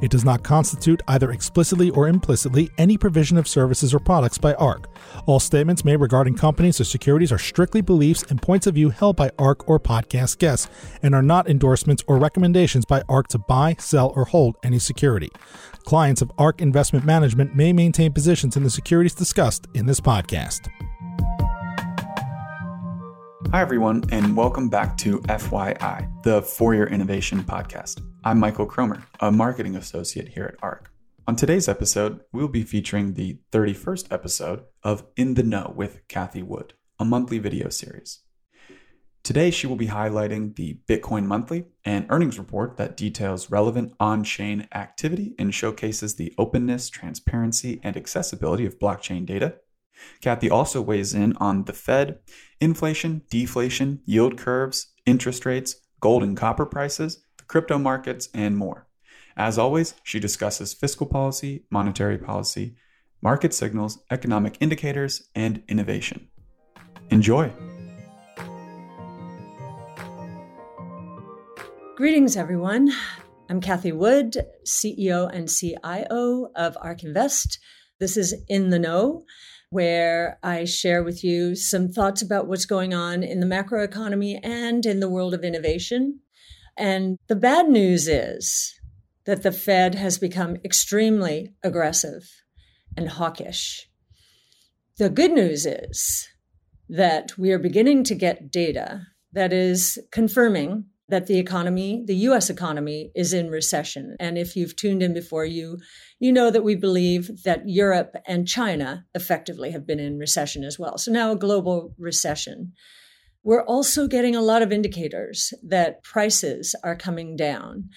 It does not constitute, either explicitly or implicitly, any provision of services or products by ARK. All statements made regarding companies or securities are strictly beliefs and points of view held by ARK or podcast guests, and are not endorsements or recommendations by ARK to buy, sell, or hold any security. Clients of ARK Investment Management may maintain positions in the securities discussed in this podcast. Hi, everyone, and welcome back to FYI, the For Your Innovation Podcast. I'm Michael Cromer, a marketing associate here at ARK. On today's episode, we'll be featuring the 31st episode of In the Know with Cathie Wood, a monthly video series. Today, she will be highlighting the Bitcoin Monthly and earnings report that details relevant on chain activity and showcases the openness, transparency, and accessibility of blockchain data. Cathie also weighs in on the Fed, inflation, deflation, yield curves, interest rates, gold and copper prices, crypto markets, and more. As always, she discusses fiscal policy, monetary policy, market signals, economic indicators, and innovation. Enjoy! Greetings, everyone. I'm Cathie Wood, CEO and CIO of ARK Invest. This is In the Know, where I share with you some thoughts about what's going on in the macroeconomy and in the world of innovation. And the bad news is that the Fed has become extremely aggressive and hawkish. The good news is that we are beginning to get data that is confirming that the economy, the US economy is in recession. And if you've tuned in before you you know that we believe that Europe and China effectively have been in recession as well. So now a global recession. We're also getting a lot of indicators that prices are coming down.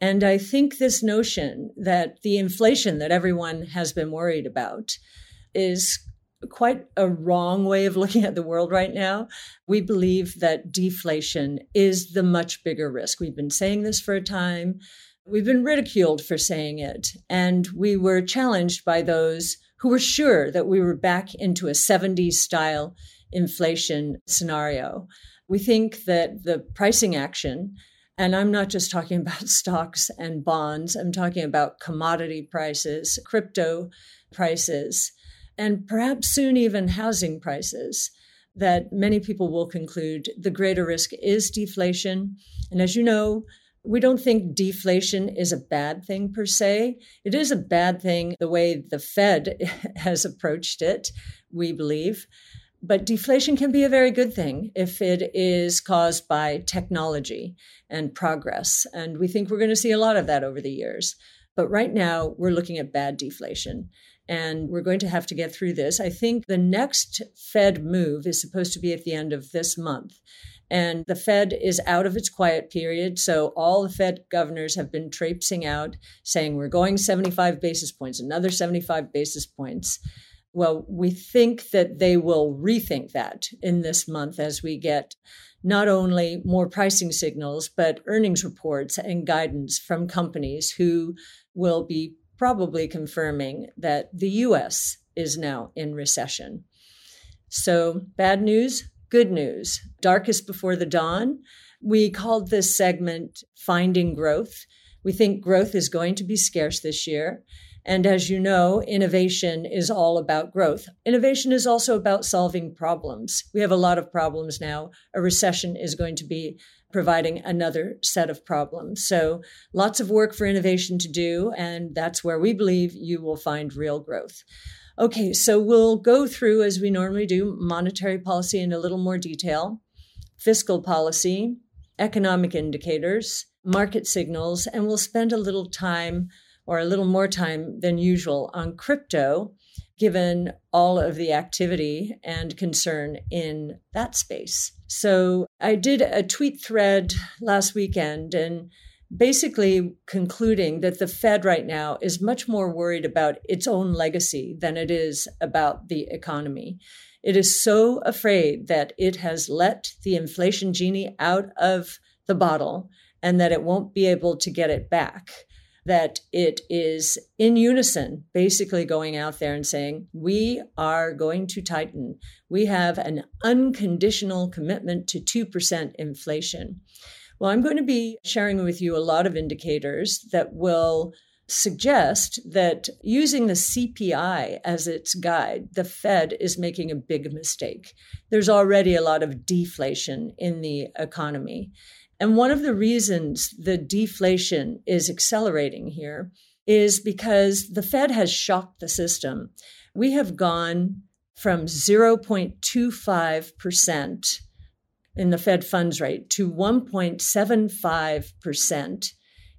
And I think this notion that the inflation that everyone has been worried about is quite a wrong way of looking at the world right now. We believe that deflation is the much bigger risk. We've been saying this for a time. We've been ridiculed for saying it. And we were challenged by those who were sure that we were back into a 70s style inflation scenario. We think that the pricing action, and I'm not just talking about stocks and bonds, I'm talking about commodity prices, crypto prices, and perhaps soon even housing prices, that many people will conclude the greater risk is deflation. And as you know, we don't think deflation is a bad thing per se. It is a bad thing the way the Fed has approached it, we believe. But deflation can be a very good thing if it is caused by technology and progress. And we think we're going to see a lot of that over the years. But right now, we're looking at bad deflation. And we're going to have to get through this. I think the next Fed move is supposed to be at the end of this month. And the Fed is out of its quiet period. So all the Fed governors have been traipsing out saying, we're going 75 basis points, another 75 basis points. Well, we think that they will rethink that in this month as we get not only more pricing signals, but earnings reports and guidance from companies who will be probably confirming that the US is now in recession. So, bad news, good news. Darkest before the dawn. We called this segment Finding Growth. We think growth is going to be scarce this year. And as you know, innovation is all about growth. Innovation is also about solving problems. We have a lot of problems now. A recession is going to be providing another set of problems. So lots of work for innovation to do. And that's where we believe you will find real growth. Okay, so we'll go through, as we normally do, monetary policy in a little more detail, fiscal policy, economic indicators, market signals, and we'll spend a little time or a little more time than usual on crypto, given all of the activity and concern in that space. So I did a tweet thread last weekend and basically concluding that the Fed right now is much more worried about its own legacy than it is about the economy. It is so afraid that it has let the inflation genie out of the bottle and that it won't be able to get it back. That it is in unison, basically going out there and saying, We are going to tighten. We have an unconditional commitment to 2% inflation. Well, I'm going to be sharing with you a lot of indicators that will suggest that using the CPI as its guide, the Fed is making a big mistake. There's already a lot of deflation in the economy. And one of the reasons the deflation is accelerating here is because the Fed has shocked the system. We have gone from 0.25% in the Fed funds rate to 1.75%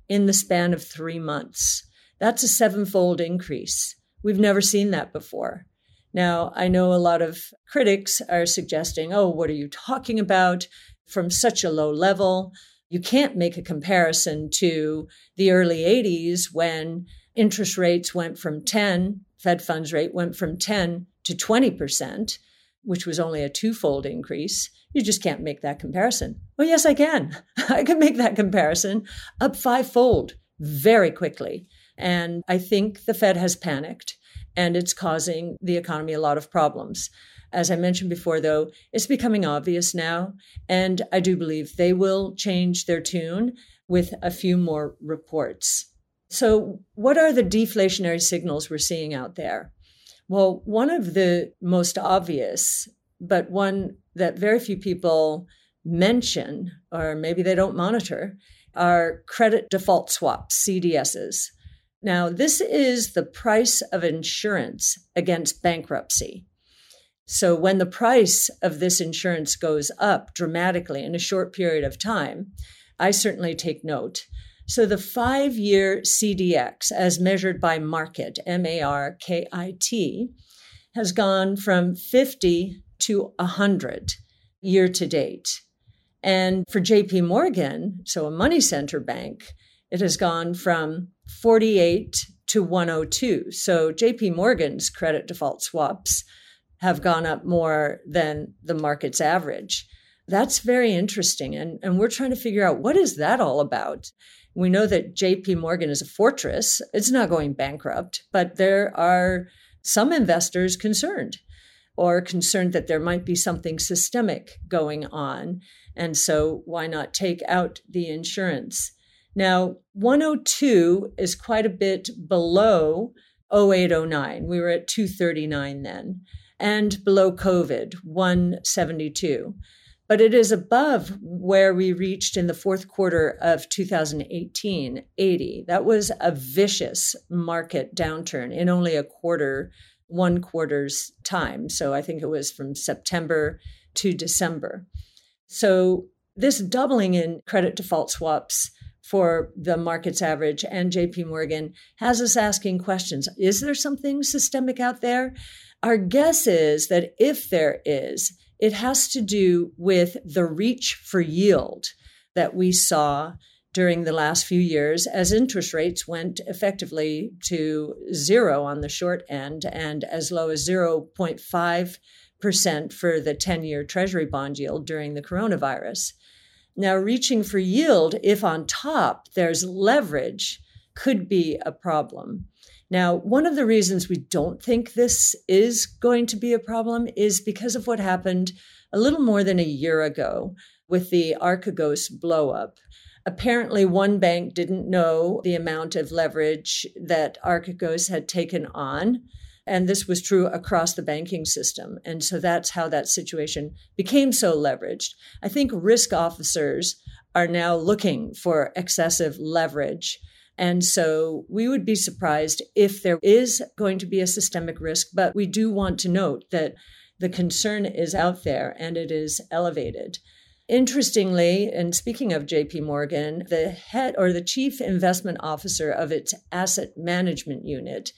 in the span of three months. That's a sevenfold increase. We've never seen that before. Now, I know a lot of critics are suggesting, oh, what are you talking about from such a low level? You can't make a comparison to the early 80s when interest rates went from 10, Fed funds rate went from 10 to 20%, which was only a twofold increase. You just can't make that comparison. Well, yes, I can. I can make that comparison up fivefold very quickly. And I think the Fed has panicked and it's causing the economy a lot of problems. As I mentioned before, though, it's becoming obvious now. And I do believe they will change their tune with a few more reports. So, what are the deflationary signals we're seeing out there? Well, one of the most obvious, but one that very few people mention, or maybe they don't monitor, are credit default swaps, CDSs. Now, this is the price of insurance against bankruptcy. So, when the price of this insurance goes up dramatically in a short period of time, I certainly take note. So, the five year CDX, as measured by Markit, M A R K I T, has gone from 50 to 100 year to date. And for JP Morgan, so a money center bank, it has gone from 48 to 102. So JP Morgan's credit default swaps have gone up more than the market's average. That's very interesting. And, and we're trying to figure out what is that all about? We know that JP Morgan is a fortress. It's not going bankrupt, but there are some investors concerned or concerned that there might be something systemic going on. And so why not take out the insurance? Now, 102 is quite a bit below 0809. We were at 239 then, and below COVID, 172. But it is above where we reached in the fourth quarter of 2018, 80. That was a vicious market downturn in only a quarter one quarter's time. So I think it was from September to December. So this doubling in credit default swaps for the market's average and JP Morgan has us asking questions. Is there something systemic out there? Our guess is that if there is, it has to do with the reach for yield that we saw during the last few years as interest rates went effectively to zero on the short end and as low as 0.5% for the 10 year Treasury bond yield during the coronavirus. Now, reaching for yield, if on top there's leverage, could be a problem. Now, one of the reasons we don't think this is going to be a problem is because of what happened a little more than a year ago with the Archegos blowup. Apparently, one bank didn't know the amount of leverage that Archegos had taken on. And this was true across the banking system. And so that's how that situation became so leveraged. I think risk officers are now looking for excessive leverage. And so we would be surprised if there is going to be a systemic risk, but we do want to note that the concern is out there and it is elevated. Interestingly, and speaking of JP Morgan, the head or the chief investment officer of its asset management unit,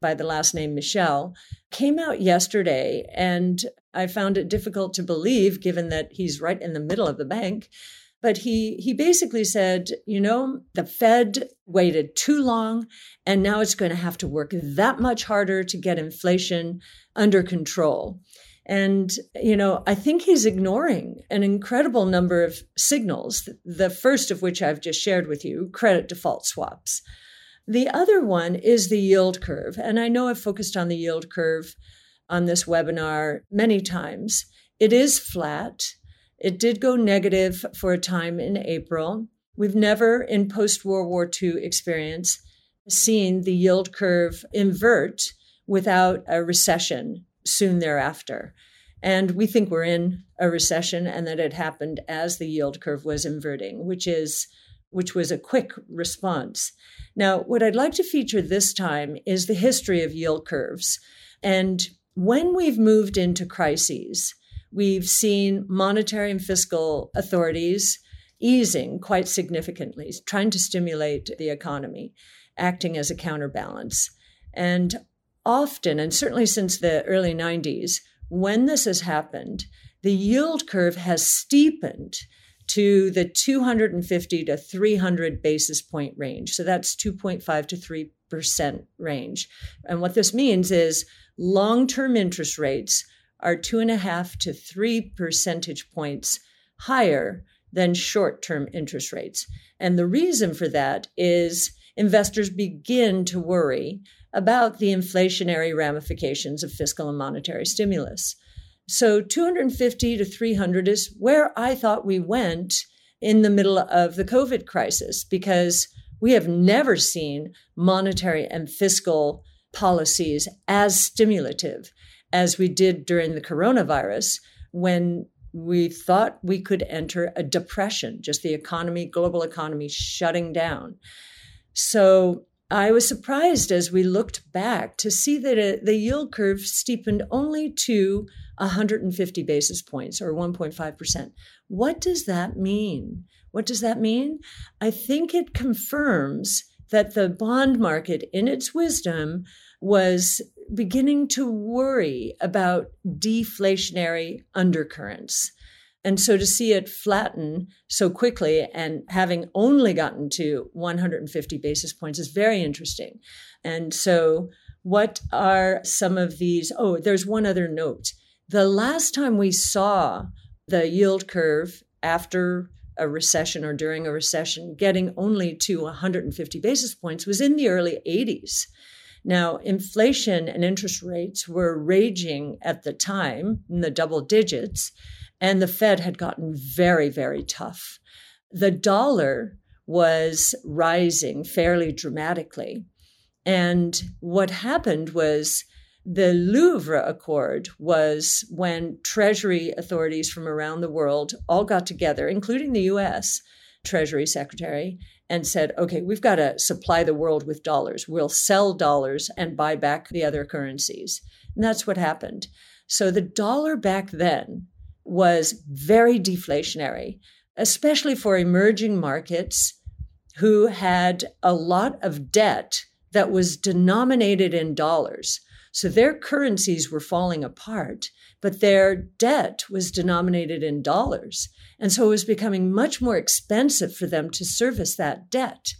by the last name Michele, came out yesterday, and I found it difficult to believe, given that he's right in the middle of the bank. But he he basically said, you know, the Fed waited too long and now it's going to have to work that much harder to get inflation under control. And, you know, I think he's ignoring an incredible number of signals, the first of which I've just shared with you credit default swaps. The other one is the yield curve. And I know I've focused on the yield curve on this webinar many times. It is flat. It did go negative for a time in April. We've never, in post World War II experience, seen the yield curve invert without a recession soon thereafter. And we think we're in a recession and that it happened as the yield curve was inverting, which is which was a quick response. Now, what I'd like to feature this time is the history of yield curves. And when we've moved into crises, we've seen monetary and fiscal authorities easing quite significantly, trying to stimulate the economy, acting as a counterbalance. And often, and certainly since the early 90s, when this has happened, the yield curve has steepened to the 250 to 300 basis point range. So that's 2.5 to 3% range. And what this means is long term interest rates are two and a half to three percentage points higher than short term interest rates. And the reason for that is investors begin to worry about the inflationary ramifications of fiscal and monetary stimulus. So 250 to 300 is where I thought we went in the middle of the COVID crisis because we have never seen monetary and fiscal policies as stimulative as we did during the coronavirus when we thought we could enter a depression, just the economy, global economy shutting down. So I was surprised as we looked back to see that it, the yield curve steepened only to 150 basis points or 1.5%. What does that mean? What does that mean? I think it confirms that the bond market, in its wisdom, was beginning to worry about deflationary undercurrents. And so to see it flatten so quickly and having only gotten to 150 basis points is very interesting. And so, what are some of these? Oh, there's one other note. The last time we saw the yield curve after a recession or during a recession getting only to 150 basis points was in the early 80s. Now, inflation and interest rates were raging at the time in the double digits, and the Fed had gotten very, very tough. The dollar was rising fairly dramatically. And what happened was the Louvre Accord was when Treasury authorities from around the world all got together, including the US Treasury Secretary, and said, okay, we've got to supply the world with dollars. We'll sell dollars and buy back the other currencies. And that's what happened. So the dollar back then was very deflationary, especially for emerging markets who had a lot of debt that was denominated in dollars. So their currencies were falling apart, but their debt was denominated in dollars. And so it was becoming much more expensive for them to service that debt.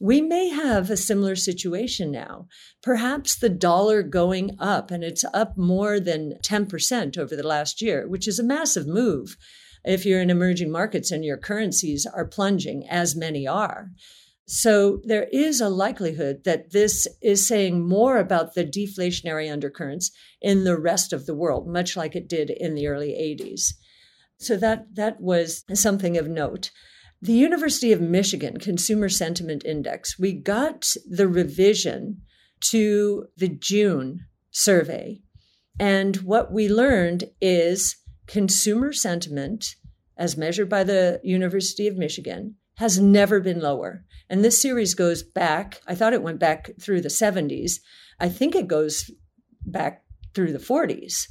We may have a similar situation now. Perhaps the dollar going up, and it's up more than 10% over the last year, which is a massive move if you're in emerging markets and your currencies are plunging, as many are. So there is a likelihood that this is saying more about the deflationary undercurrents in the rest of the world, much like it did in the early 80s. So that that was something of note. The University of Michigan Consumer Sentiment Index, we got the revision to the June survey. And what we learned is consumer sentiment, as measured by the University of Michigan, has never been lower. And this series goes back, I thought it went back through the 70s. I think it goes back through the 40s.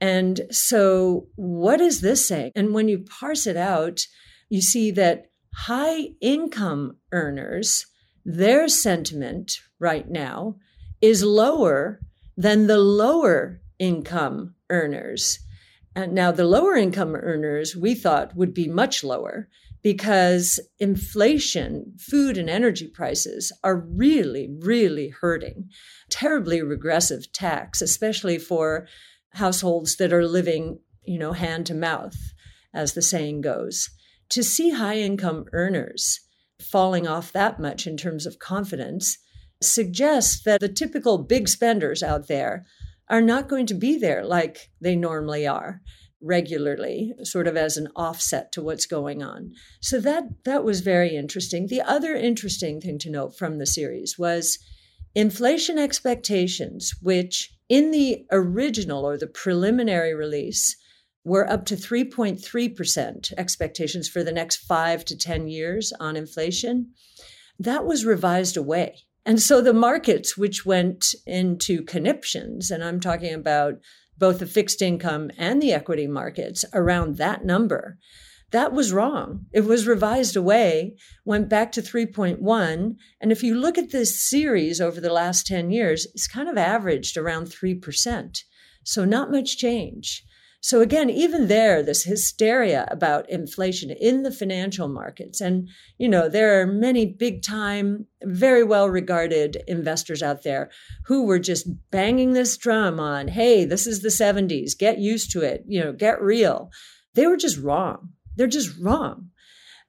And so, what is this saying? And when you parse it out, you see that high income earners, their sentiment right now is lower than the lower income earners. And now, the lower income earners we thought would be much lower because inflation, food and energy prices are really, really hurting. Terribly regressive tax, especially for households that are living, you know, hand to mouth, as the saying goes. To see high income earners falling off that much in terms of confidence suggests that the typical big spenders out there are not going to be there like they normally are regularly sort of as an offset to what's going on. So that that was very interesting. The other interesting thing to note from the series was inflation expectations which in the original or the preliminary release were up to 3.3% expectations for the next 5 to 10 years on inflation. That was revised away. And so the markets, which went into conniptions, and I'm talking about both the fixed income and the equity markets around that number, that was wrong. It was revised away, went back to 3.1. And if you look at this series over the last 10 years, it's kind of averaged around 3%. So not much change. So again, even there, this hysteria about inflation in the financial markets. And, you know, there are many big time, very well regarded investors out there who were just banging this drum on, hey, this is the 70s, get used to it, you know, get real. They were just wrong. They're just wrong.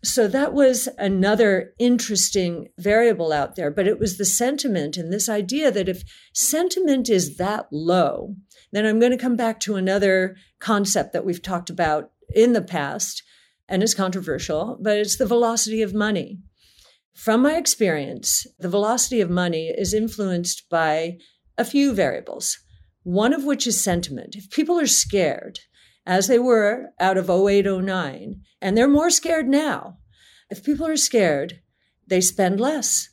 So that was another interesting variable out there. But it was the sentiment and this idea that if sentiment is that low, then I'm going to come back to another concept that we've talked about in the past and is controversial, but it's the velocity of money. From my experience, the velocity of money is influenced by a few variables, one of which is sentiment. If people are scared, as they were out of 08, 09, and they're more scared now, if people are scared, they spend less.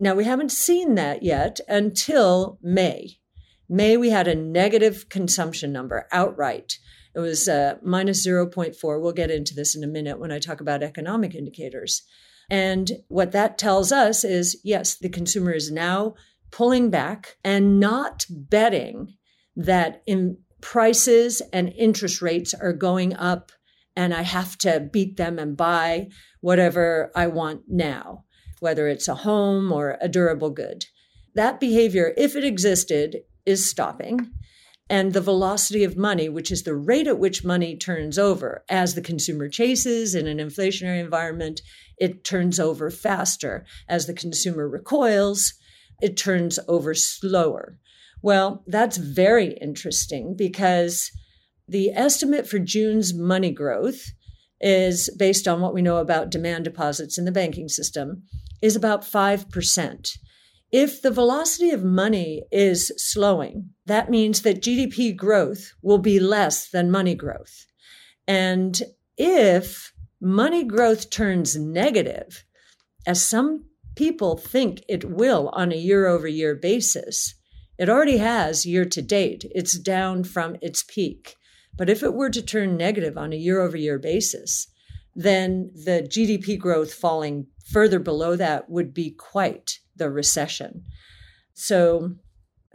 Now, we haven't seen that yet until May. May, we had a negative consumption number outright. It was uh, minus 0.4. We'll get into this in a minute when I talk about economic indicators. And what that tells us is yes, the consumer is now pulling back and not betting that in prices and interest rates are going up and I have to beat them and buy whatever I want now, whether it's a home or a durable good. That behavior, if it existed, is stopping. And the velocity of money, which is the rate at which money turns over as the consumer chases in an inflationary environment, it turns over faster. As the consumer recoils, it turns over slower. Well, that's very interesting because the estimate for June's money growth is based on what we know about demand deposits in the banking system is about 5%. If the velocity of money is slowing, that means that GDP growth will be less than money growth. And if money growth turns negative, as some people think it will on a year over year basis, it already has year to date. It's down from its peak. But if it were to turn negative on a year over year basis, then the GDP growth falling further below that would be quite the recession. So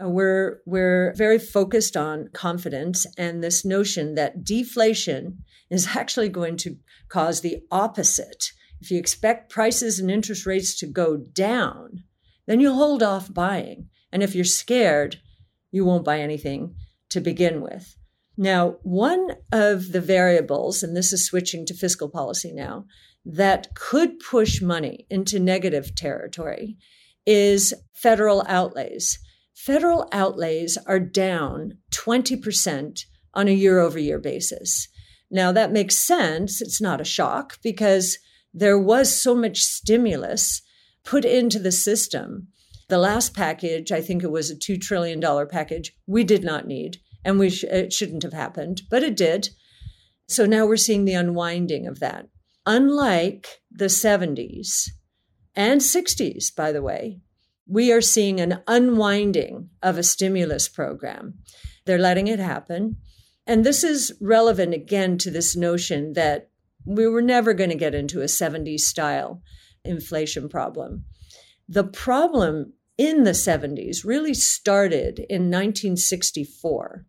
uh, we're we're very focused on confidence and this notion that deflation is actually going to cause the opposite. If you expect prices and interest rates to go down, then you'll hold off buying. And if you're scared, you won't buy anything to begin with. Now, one of the variables, and this is switching to fiscal policy now, that could push money into negative territory is federal outlays. Federal outlays are down 20% on a year over year basis. Now, that makes sense. It's not a shock because there was so much stimulus put into the system. The last package, I think it was a $2 trillion package, we did not need, and we sh- it shouldn't have happened, but it did. So now we're seeing the unwinding of that. Unlike the 70s, and 60s, by the way, we are seeing an unwinding of a stimulus program. They're letting it happen. And this is relevant again to this notion that we were never going to get into a 70s style inflation problem. The problem in the 70s really started in 1964.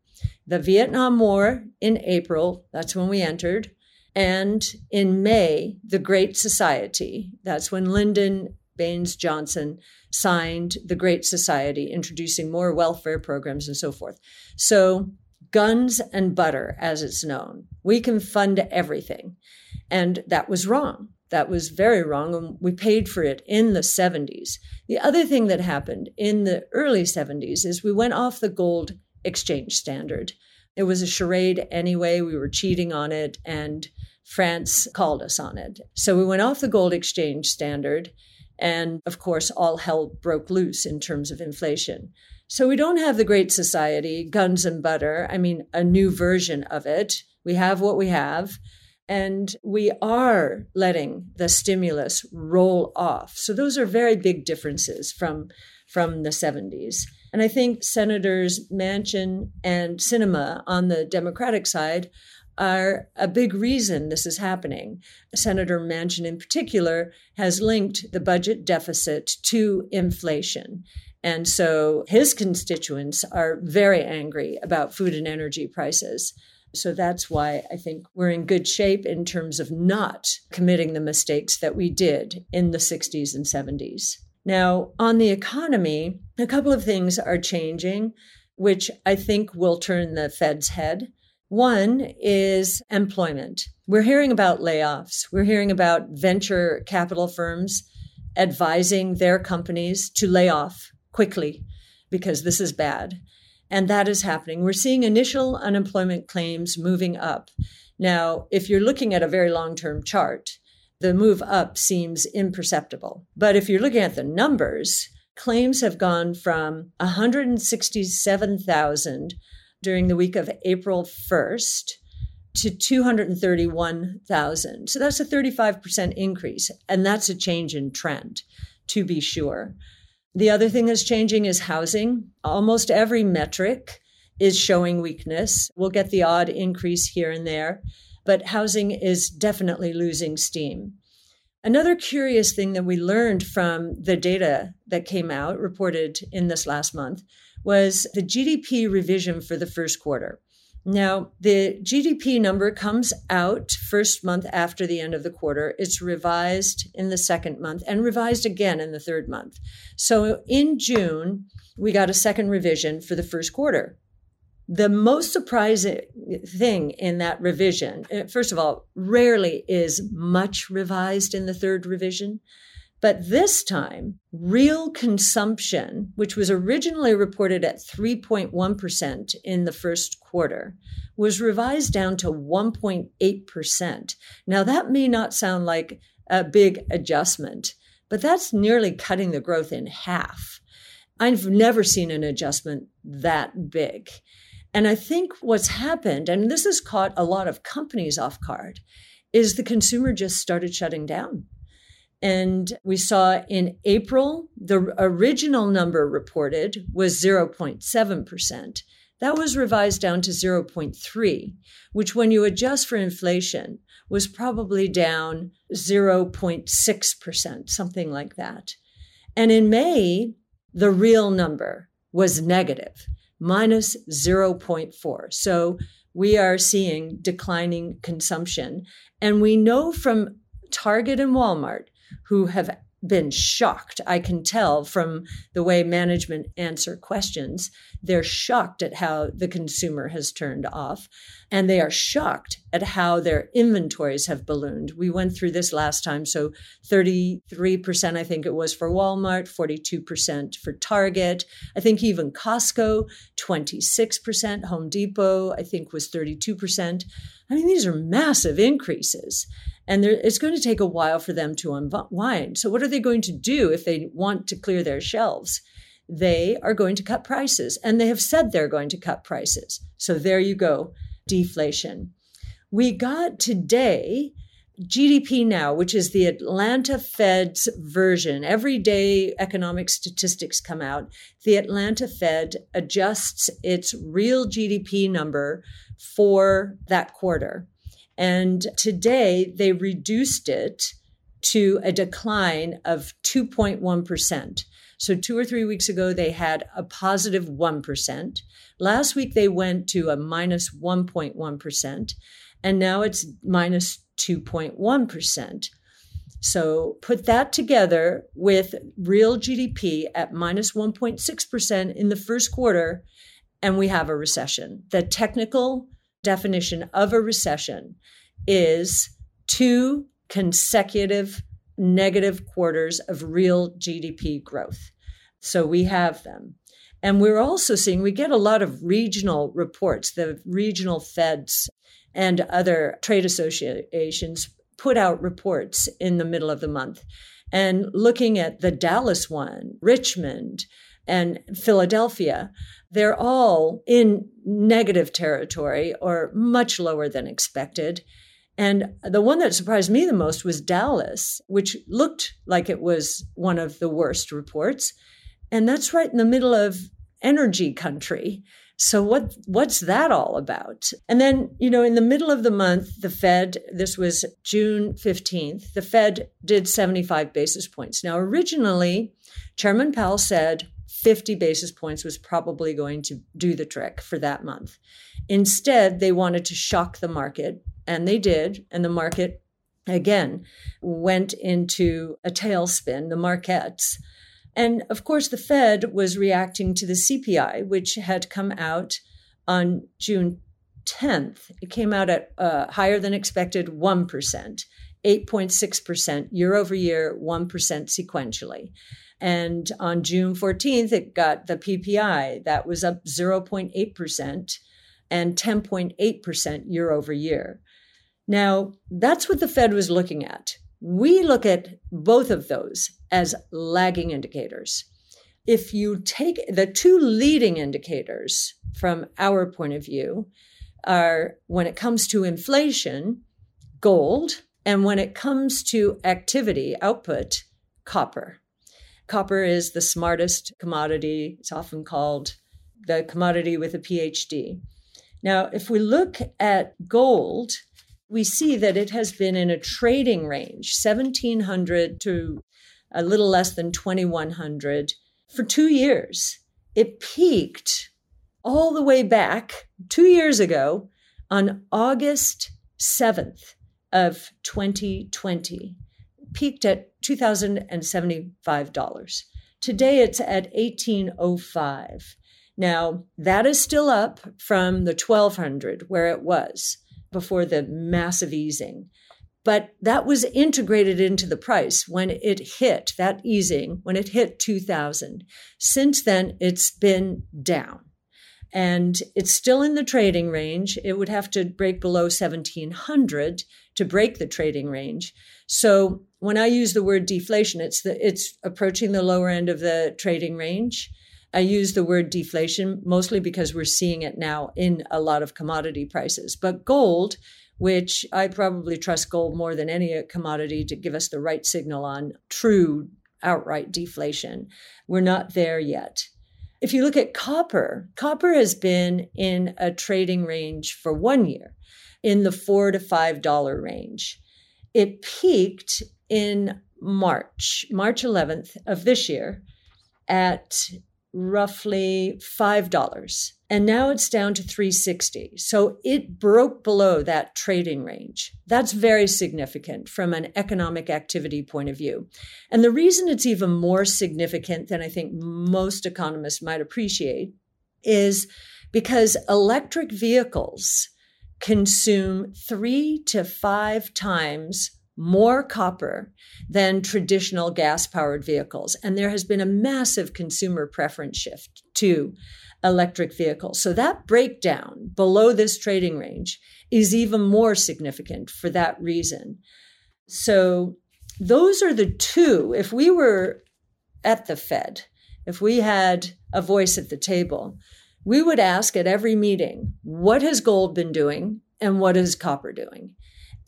The Vietnam War in April, that's when we entered, And in May, the Great Society, that's when Lyndon Baines Johnson signed the Great Society, introducing more welfare programs and so forth. So, guns and butter, as it's known, we can fund everything. And that was wrong. That was very wrong. And we paid for it in the 70s. The other thing that happened in the early 70s is we went off the gold exchange standard. It was a charade anyway. We were cheating on it, and France called us on it. So we went off the gold exchange standard. And of course, all hell broke loose in terms of inflation. So we don't have the Great Society, guns and butter. I mean, a new version of it. We have what we have. And we are letting the stimulus roll off. So those are very big differences from, from the 70s. And I think Senators Manchin and Sinema on the Democratic side are a big reason this is happening. Senator Manchin, in particular, has linked the budget deficit to inflation. And so his constituents are very angry about food and energy prices. So that's why I think we're in good shape in terms of not committing the mistakes that we did in the 60s and 70s. Now, on the economy, a couple of things are changing, which I think will turn the Fed's head. One is employment. We're hearing about layoffs. We're hearing about venture capital firms advising their companies to lay off quickly because this is bad. And that is happening. We're seeing initial unemployment claims moving up. Now, if you're looking at a very long term chart, the move up seems imperceptible. But if you're looking at the numbers, claims have gone from 167,000 during the week of April 1st to 231,000. So that's a 35% increase. And that's a change in trend, to be sure. The other thing that's changing is housing. Almost every metric is showing weakness. We'll get the odd increase here and there, but housing is definitely losing steam. Another curious thing that we learned from the data that came out, reported in this last month, was the GDP revision for the first quarter. Now, the GDP number comes out first month after the end of the quarter. It's revised in the second month and revised again in the third month. So in June, we got a second revision for the first quarter. The most surprising thing in that revision, eh, first of all, rarely is much revised in the third revision. But this time, real consumption, which was originally reported at 3.1% in the first quarter, was revised down to 1.8%. Now, that may not sound like a big adjustment, but that's nearly cutting the growth in half. I've never seen an adjustment that big. And I think what's happened, and this has caught a lot of companies off guard, is the consumer just started shutting down. And we saw in April, the original number reported was 0.7%. That was revised down to 0.3, which when you adjust for inflation was probably down 0.6%, something like that. And in May, the real number was negative, minus 0.4. So we are seeing declining consumption. And we know from Target and Walmart who have been shocked. I can tell from the way management answer questions. They're shocked at how the consumer has turned off, and they are shocked at how their inventories have ballooned. We went through this last time. So 33%, I think it was for Walmart, 42% for Target. I think even Costco, 26%. Home Depot, I think was 32%. I mean, these are massive increases. And it's going to take a while for them to unwind. So, what are they going to do if they want to clear their shelves? They are going to cut prices, and they have said they're going to cut prices. So, there you go deflation. We got today GDP Now, which is the Atlanta Fed's version. Every day economic statistics come out. The Atlanta Fed adjusts its real GDP number for that quarter. And today they reduced it to a decline of 2.1%. So, two or three weeks ago, they had a positive 1. Last week, they went to a minus 1.1. And now it's minus 2.1. So put that together with real GDP at minus 1.6% in the first quarter, and we have a recession. The technical definition of a recession is two consecutive negative quarters of real GDP growth. So we have them. And we're also seeing, we get a lot of regional reports. The regional feds and other trade associations put out reports in the middle of the month. And looking at the Dallas one, Richmond, and Philadelphia, they're all in negative territory or much lower than expected. And the one that surprised me the most was Dallas, which looked like it was one of the worst reports. And that's right in the middle of energy country. So what what's that all about? And then, you know, in the middle of the month, the Fed, this was June 15th, the Fed did 75 basis points. Now, originally, Chairman Powell said 50 basis points was probably going to do the trick for that month. Instead, they wanted to shock the market and they did. And the market, again, went into a tailspin, the markets. And of course, the Fed was reacting to the CPI, which had come out on June 10th. It came out at uh, higher than expected 1%, 8.6% year over year, 1% sequentially. And on June 14th, it got the PPI that was up 0.8% and 10.8% year over year. Now, that's what the Fed was looking at. We look at both of those as lagging indicators. If you take the two leading indicators from our point of view are when it comes to inflation, gold, and when it comes to activity output, copper. Copper is the smartest commodity. It's often called the commodity with a PhD. Now, if we look at gold, we see that it has been in a trading range, 1700 to a little less than 2100 for two years. It peaked all the way back two years ago on August 7th of 2020, peaked at $2,075. Today it's at 1805. Now, that is still up from the 1200 where it was before the massive easing. But that was integrated into the price when it hit that easing, when it hit 2000. Since then, it's been down and it's still in the trading range. It would have to break below 1700 to break the trading range. So when I use the word deflation, it's the, it's approaching the lower end of the trading range. I use the word deflation mostly because we're seeing it now in a lot of commodity prices. But gold, which I probably trust gold more than any commodity to give us the right signal on true outright deflation, we're not there yet. If you look at copper, copper has been in a trading range for one year in the four to five dollar range. It peaked in March, March 11th of this year at roughly $5 and now it's down to 360 so it broke below that trading range. That's very significant from an economic activity point of view. And the reason it's even more significant than i think most economists might appreciate is because electric vehicles consume 3 to 5 times more copper than traditional gas powered vehicles. And there has been a massive consumer preference shift to electric vehicles. So that breakdown below this trading range is even more significant for that reason. So those are the two. If we were at the Fed, if we had a voice at the table, we would ask at every meeting, what has gold been doing and what is copper doing?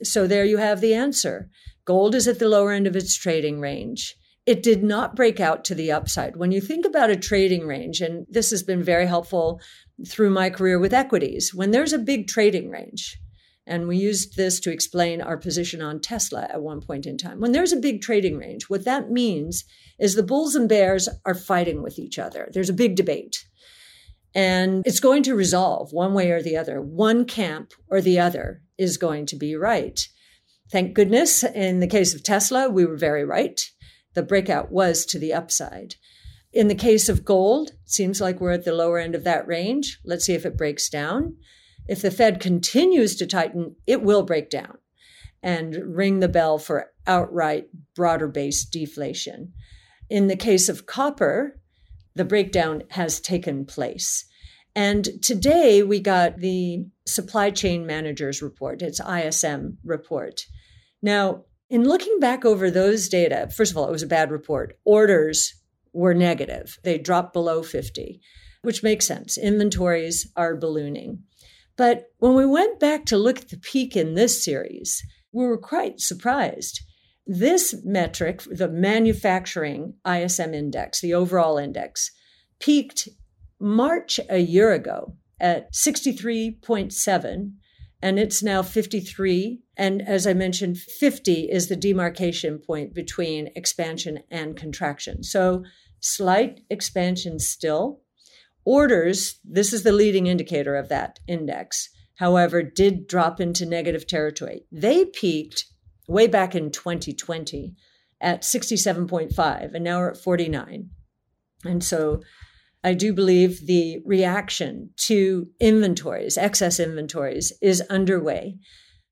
So there you have the answer. Gold is at the lower end of its trading range. It did not break out to the upside. When you think about a trading range, and this has been very helpful through my career with equities, when there's a big trading range, and we used this to explain our position on Tesla at one point in time. When there's a big trading range, what that means is the bulls and bears are fighting with each other. There's a big debate. And it's going to resolve one way or the other. One camp or the other is going to be right. Thank goodness, in the case of Tesla, we were very right. The breakout was to the upside. In the case of gold, seems like we're at the lower end of that range. Let's see if it breaks down. If the Fed continues to tighten, it will break down and ring the bell for outright broader based deflation. In the case of copper, the breakdown has taken place. And today we got the supply chain managers report, it's ISM report. Now, in looking back over those data, first of all, it was a bad report. Orders were negative. They dropped below 50, which makes sense. Inventories are ballooning. But when we went back to look at the peak in this series, we were quite surprised. This metric, the manufacturing ISM index, the overall index, peaked March a year ago at 63.7 and it's now 53. And as I mentioned, 50 is the demarcation point between expansion and contraction. So slight expansion still. Orders, this is the leading indicator of that index, however, did drop into negative territory. They peaked way back in 2020 at 67.5, and now we're at 49. And so I do believe the reaction to inventories, excess inventories, is underway.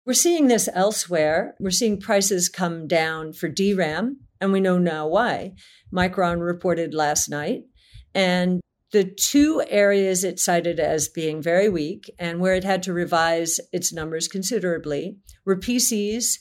We're seeing this elsewhere. We're seeing prices come down for DRAM, and we know now why. Micron reported last night, and the two areas it cited as being very weak and where it had to revise its numbers considerably were PCs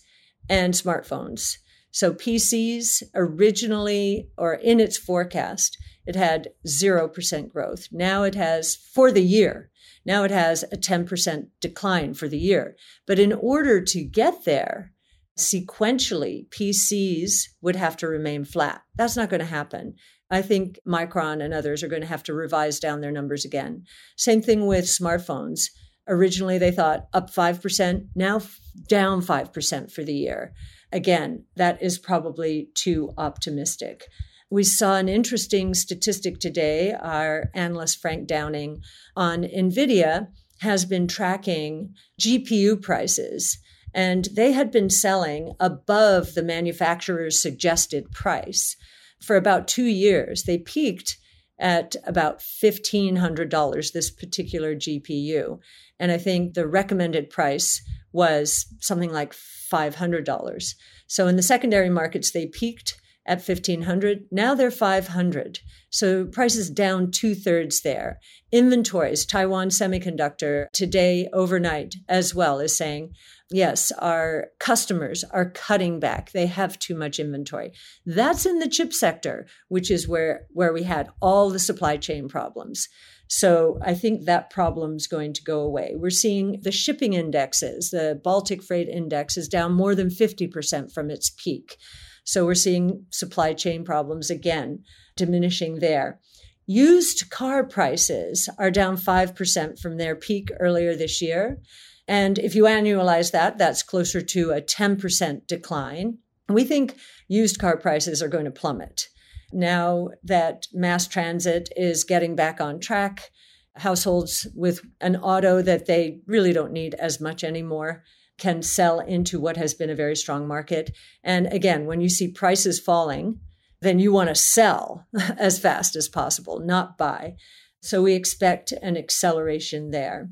and smartphones. So, PCs originally, or in its forecast, it had 0% growth. Now it has, for the year, now it has a 10% decline for the year. But in order to get there, sequentially, PCs would have to remain flat. That's not going to happen. I think Micron and others are going to have to revise down their numbers again. Same thing with smartphones. Originally, they thought up 5%, now down 5% for the year. Again, that is probably too optimistic. We saw an interesting statistic today. Our analyst, Frank Downing, on NVIDIA has been tracking GPU prices and they had been selling above the manufacturer's suggested price for about two years. They peaked at about $1,500, this particular GPU. And I think the recommended price was something like $500. So in the secondary markets, they peaked at 1500 now they're 500 so prices down two-thirds there. Inventories taiwan semiconductor today overnight as well is saying yes our customers are cutting back. They have too much inventory. That's in the chip sector which is where where we had all the supply chain problems. So I think that problem's going to go away. We're seeing the shipping indexes, the Baltic Freight Index is down more than 50% from its peak. So we're seeing supply chain problems again diminishing there. Used car prices are down 5% from their peak earlier this year. And if you annualize that, that's closer to a 10% decline. We think used car prices are going to plummet. Now that mass transit is getting back on track, households with an auto that they really don't need as much anymore can sell into what has been a very strong market. And again, when you see prices falling, then you want to sell as fast as possible, not buy. So we expect an acceleration there.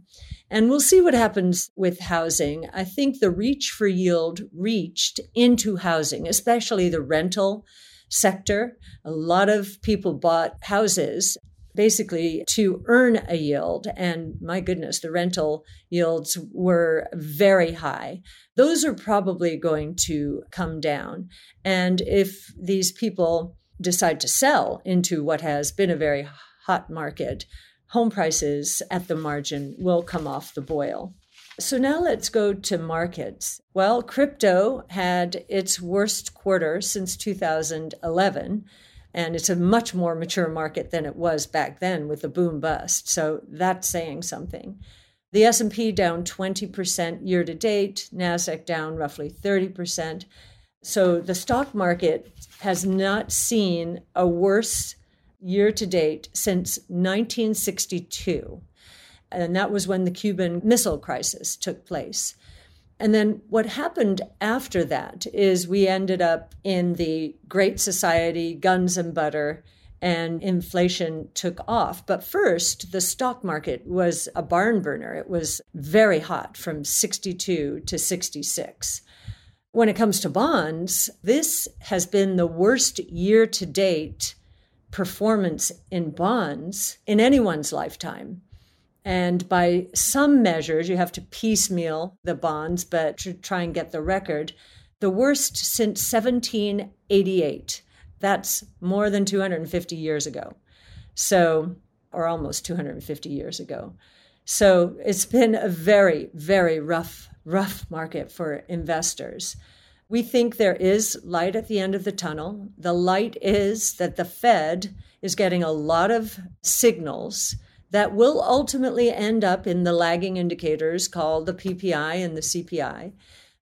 And we'll see what happens with housing. I think the reach for yield reached into housing, especially the rental sector. A lot of people bought houses basically to earn a yield. And my goodness, the rental yields were very high. Those are probably going to come down. And if these people decide to sell into what has been a very hot market, home prices at the margin will come off the boil. So now let's go to markets. Well, crypto had its worst quarter since 2011 and it's a much more mature market than it was back then with the boom bust. So that's saying something. The s&p down 20% year to date nasdaq down roughly 30% so the stock market has not seen a worse year to date since 1962 and that was when the cuban missile crisis took place And then what happened after that is we ended up in the Great Society, guns and butter, and inflation took off. But first, the stock market was a barn burner. It was very hot from 62 to 66. When it comes to bonds, this has been the worst year to date performance in bonds in anyone's lifetime. And by some measures, you have to piecemeal the bonds, but to try and get the record, the worst since 1788. That's more than 250 years ago. So, or almost 250 years ago. So it's been a very, very rough, rough market for investors. We think there is light at the end of the tunnel. The light is that the Fed is getting a lot of signals that will ultimately end up in the lagging indicators called the PPI and the CPI.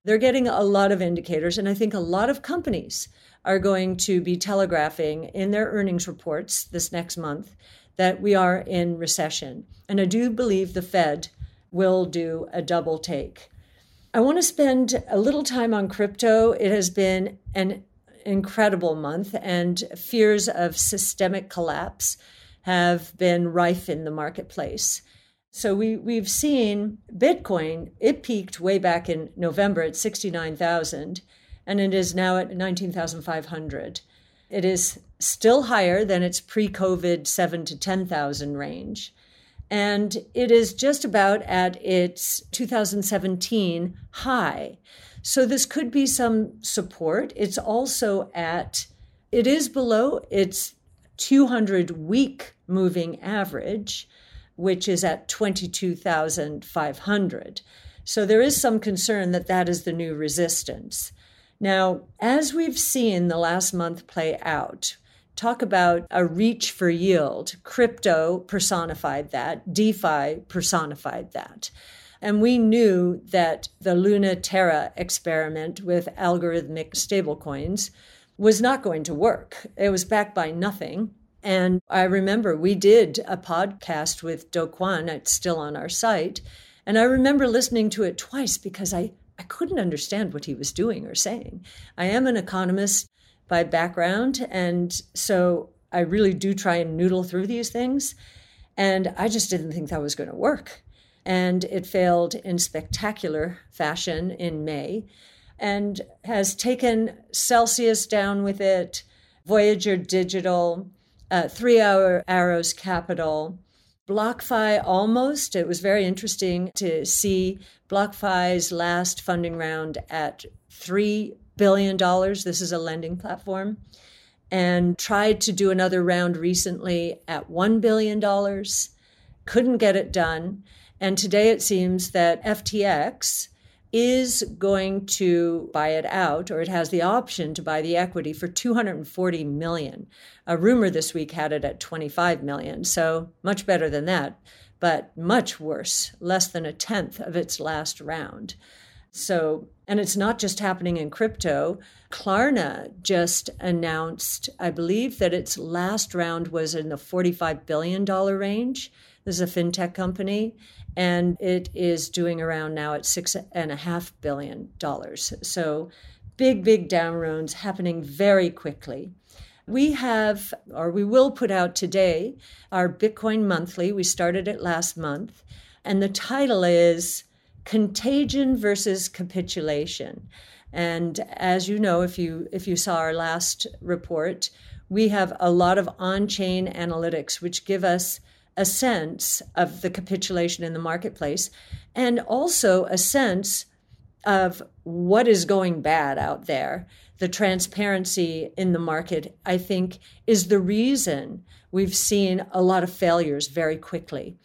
They're getting a lot of indicators, and I think a lot of companies are going to be telegraphing in their earnings reports this next month that we are in recession. And I do believe the Fed will do a double take. I want to spend a little time on crypto. It has been an incredible month, and fears of systemic collapse have been rife in the marketplace. So we we've seen Bitcoin. It peaked way back in November at sixty nine thousand, and it is now at nineteen thousand five hundred. It is still higher than its pre COVID seven to ten thousand range, and it is just about at its 2017 high. So this could be some support. It's also at it is below its 200 week moving average, which is at 22,500. So there is some concern that that is the new resistance. Now, as we've seen the last month play out, talk about a reach for yield. Crypto personified that, DeFi personified that. And we knew that the Luna Terra experiment with algorithmic stablecoins was not going to work. It was backed by nothing. And I remember we did a podcast with Do Kwon, it's uh, still on our site. And I remember listening to it twice because I, I couldn't understand what he was doing or saying. I am an economist by background, and so I really do try and noodle through these things. And I just didn't think that was going to work. And it failed in spectacular fashion in May and has taken Celsius down with it, Voyager Digital, uh, Three Hour Arrows Capital, BlockFi almost. It was very interesting to see BlockFi's last funding round at $3 billion. This is a lending platform. And tried to do another round recently at $1 billion. Couldn't get it done. And today it seems that FTX is going to buy it out or it has the option to buy the equity for 240 million. A rumor this week had it at 25 million, so much better than that, but much worse, less than a tenth of its last round. So, and it's not just happening in crypto. Klarna just announced, I believe, that its last round was in the $45 billion range. This is a fintech company and it is doing around now at six and a half billion dollars. So big, big down rounds happening very quickly. We have, or we will put out today, our Bitcoin Monthly. We started it last month, and the title is Contagion versus Capitulation. And as you know, if you if you saw our last report, we have a lot of on-chain analytics which give us a sense of the capitulation in the marketplace and also a sense of what is going bad out there. The transparency in the market, I think, is the reason we've seen a lot of failures very quickly.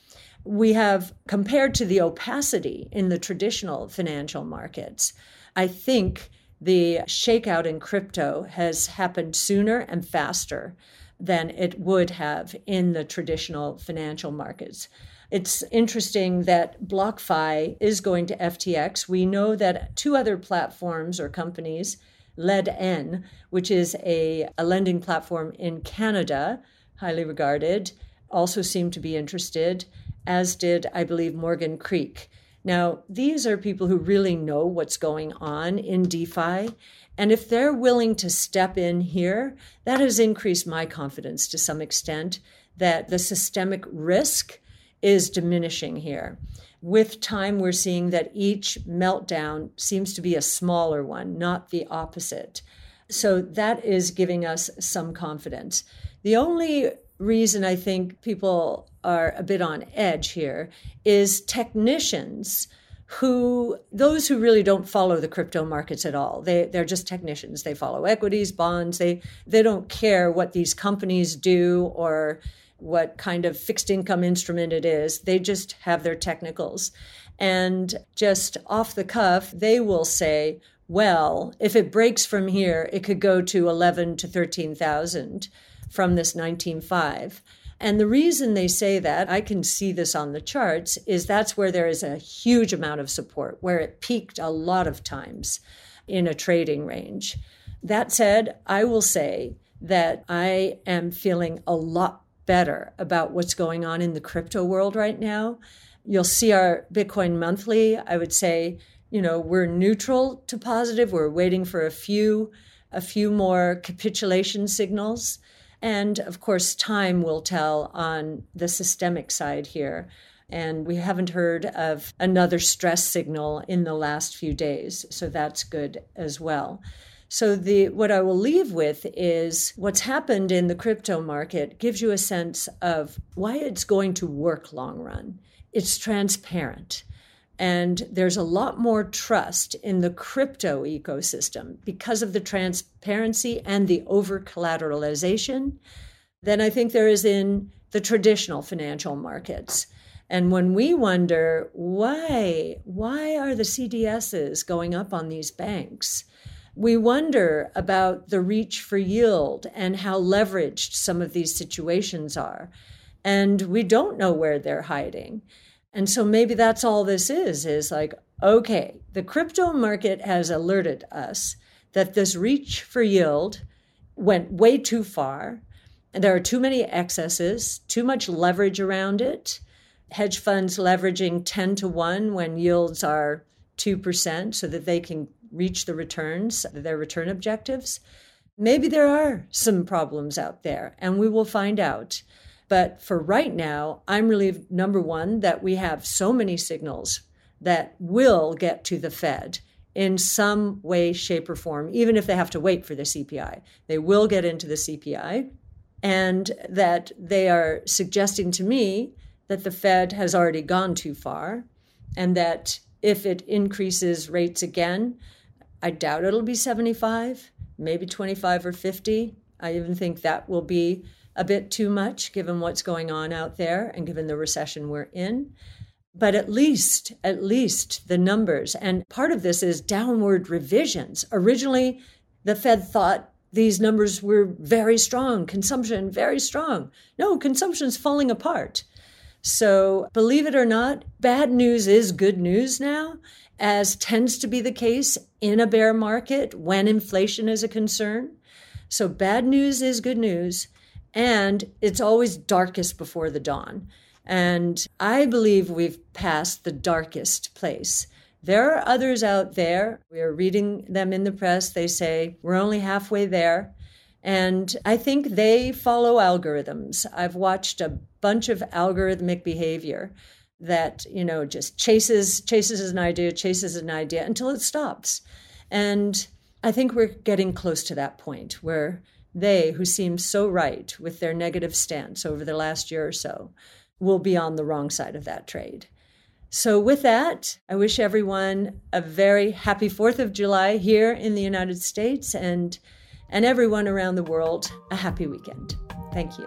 We have, compared to the opacity in the traditional financial markets, I think the shakeout in crypto has happened sooner and faster than it would have in the traditional financial markets. It's interesting that BlockFi is going to FTX. We know that two other platforms or companies, Ledn, which is a, a lending platform in Canada, highly regarded, also seem to be interested, as did, I believe, Morgan Creek. Now, these are people who really know what's going on in DeFi. And if they're willing to step in here, that has increased my confidence to some extent that the systemic risk is diminishing here. With time, we're seeing that each meltdown seems to be a smaller one, not the opposite. So that is giving us some confidence. The only reason I think people are a bit on edge here is technicians who those who really don't follow the crypto markets at all. They they're just technicians. They follow equities bonds. They they don't care what these companies do or what kind of fixed income instrument it is. They just have their technicals. And just off the cuff they will say well if it breaks from here it could go to 11 to 13,000 from this 19.5 and the reason they say that, I can see this on the charts, is that's where there is a huge amount of support, where it peaked a lot of times in a trading range. That said, I will say that I am feeling a lot better about what's going on in the crypto world right now. You'll see our Bitcoin monthly. I would say, you know, we're neutral to positive. We're waiting for a few a few more capitulation signals and of course, time will tell on the systemic side here. And we haven't heard of another stress signal in the last few days. So that's good as well. So the what I will leave with is what's happened in the crypto market gives you a sense of why it's going to work long run. It's transparent. And there's a lot more trust in the crypto ecosystem because of the transparency and the over collateralization than I think there is in the traditional financial markets. And when we wonder why, why are the CDSs going up on these banks? We wonder about the reach for yield and how leveraged some of these situations are. And we don't know where they're hiding. And so maybe that's all this is is like, okay, the crypto market has alerted us that this reach for yield went way too far. And there are too many excesses, too much leverage around it. Hedge funds leveraging 10 to 1 when yields are 2% so that they can reach the returns, their return objectives. Maybe there are some problems out there, and we will find out. But for right now, I'm relieved, number one, that we have so many signals that will get to the Fed in some way, shape, or form, even if they have to wait for the CPI. They will get into the CPI, and that they are suggesting to me that the Fed has already gone too far, and that if it increases rates again, I doubt it'll be 75, maybe 25 or 50. I even think that will be a bit too much given what's going on out there and given the recession we're in. But at least, at least the numbers, and part of this is downward revisions. Originally, the Fed thought these numbers were very strong, consumption very strong. No, consumption's falling apart. So, believe it or not, bad news is good news now, as tends to be the case in a bear market when inflation is a concern. So, bad news is good news and it's always darkest before the dawn. And I believe we've passed the darkest place. There are others out there. We are reading them in the press. They say we're only halfway there. And I think they follow algorithms. I've watched a bunch of algorithmic behavior that, you know, just chases chases an idea, chases an idea until it stops. And I think we're getting close to that point where they, who seem so right with their negative stance over the last year or so, will be on the wrong side of that trade. So, with that, I wish everyone a very happy 4th of July here in the United States and, and everyone around the world a happy weekend. Thank you.